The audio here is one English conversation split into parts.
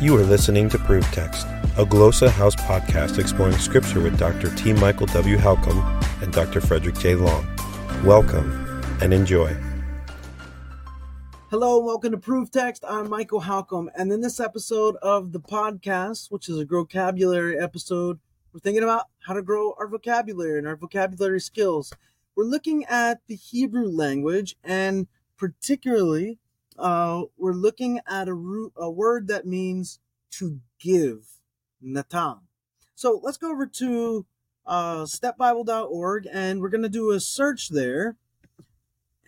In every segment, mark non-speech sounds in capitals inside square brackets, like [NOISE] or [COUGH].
You are listening to Proof Text, a Glossa House podcast exploring scripture with Dr. T. Michael W. Halcomb and Dr. Frederick J. Long. Welcome and enjoy. Hello, and welcome to Proof Text. I'm Michael Halcomb, and in this episode of the podcast, which is a vocabulary episode, we're thinking about how to grow our vocabulary and our vocabulary skills. We're looking at the Hebrew language, and particularly uh, we're looking at a, root, a word that means to give, natan. So let's go over to uh, stepbible.org and we're going to do a search there.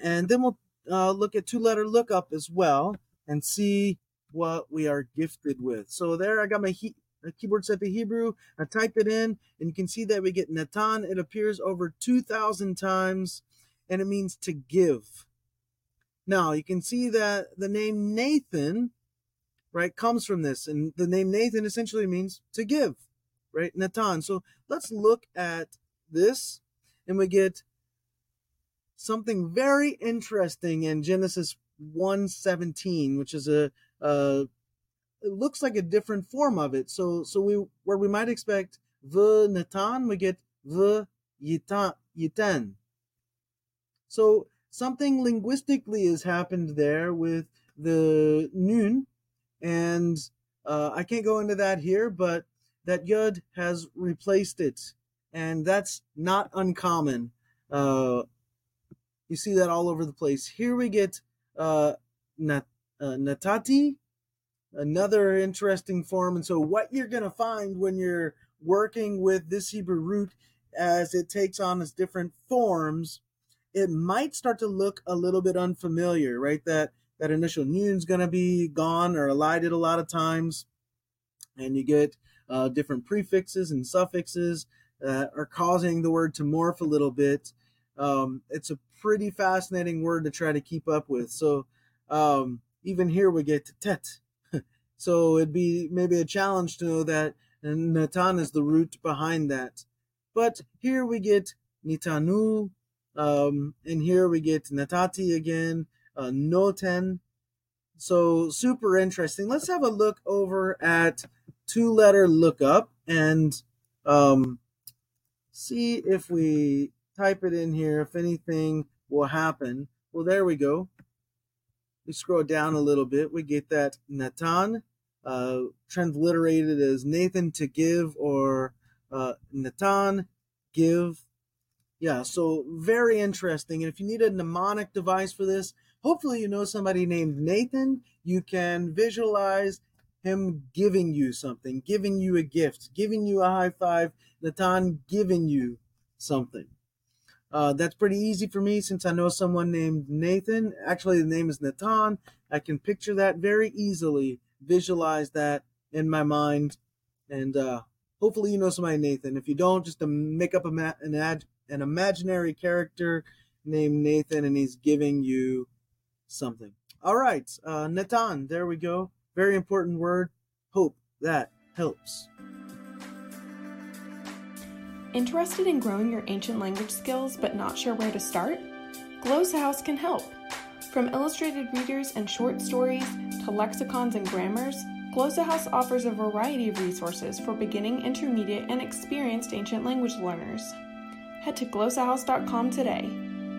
And then we'll uh, look at two letter lookup as well and see what we are gifted with. So there I got my he- keyboard set to Hebrew. I type it in and you can see that we get Natan. It appears over 2,000 times and it means to give. Now you can see that the name Nathan, right, comes from this, and the name Nathan essentially means to give, right? Natan. So let's look at this, and we get something very interesting in Genesis 1:17, which is a, a it looks like a different form of it. So so we where we might expect the Natan, we get the yitan yitan. So something linguistically has happened there with the nun, and uh, I can't go into that here, but that yud has replaced it, and that's not uncommon. Uh, you see that all over the place. Here we get uh, nat, uh, natati, another interesting form. And so, what you're going to find when you're working with this Hebrew root as it takes on its different forms it might start to look a little bit unfamiliar, right? That that initial noon's going to be gone or elided a lot of times, and you get uh, different prefixes and suffixes that are causing the word to morph a little bit. Um, it's a pretty fascinating word to try to keep up with. So um, even here we get to tet. [LAUGHS] so it'd be maybe a challenge to know that Natan is the root behind that. But here we get Nitanu, um, and here we get Natati again, uh, Noten. So super interesting. Let's have a look over at two letter lookup and um, see if we type it in here, if anything will happen. Well, there we go. We scroll down a little bit. We get that Natan, uh, transliterated as Nathan to give or uh, Natan, give yeah, so very interesting. And if you need a mnemonic device for this, hopefully you know somebody named Nathan. You can visualize him giving you something, giving you a gift, giving you a high five, Nathan giving you something. Uh, that's pretty easy for me since I know someone named Nathan. Actually, the name is Nathan. I can picture that very easily, visualize that in my mind, and uh, hopefully you know somebody Nathan. If you don't, just to make up a ma- an ad an imaginary character named Nathan, and he's giving you something. All right, uh, Natan, there we go. Very important word. Hope that helps. Interested in growing your ancient language skills but not sure where to start? Glossa House can help. From illustrated readers and short stories to lexicons and grammars, Glossa House offers a variety of resources for beginning, intermediate, and experienced ancient language learners head to glossahouse.com today.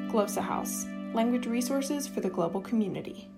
Glossa House, language resources for the global community.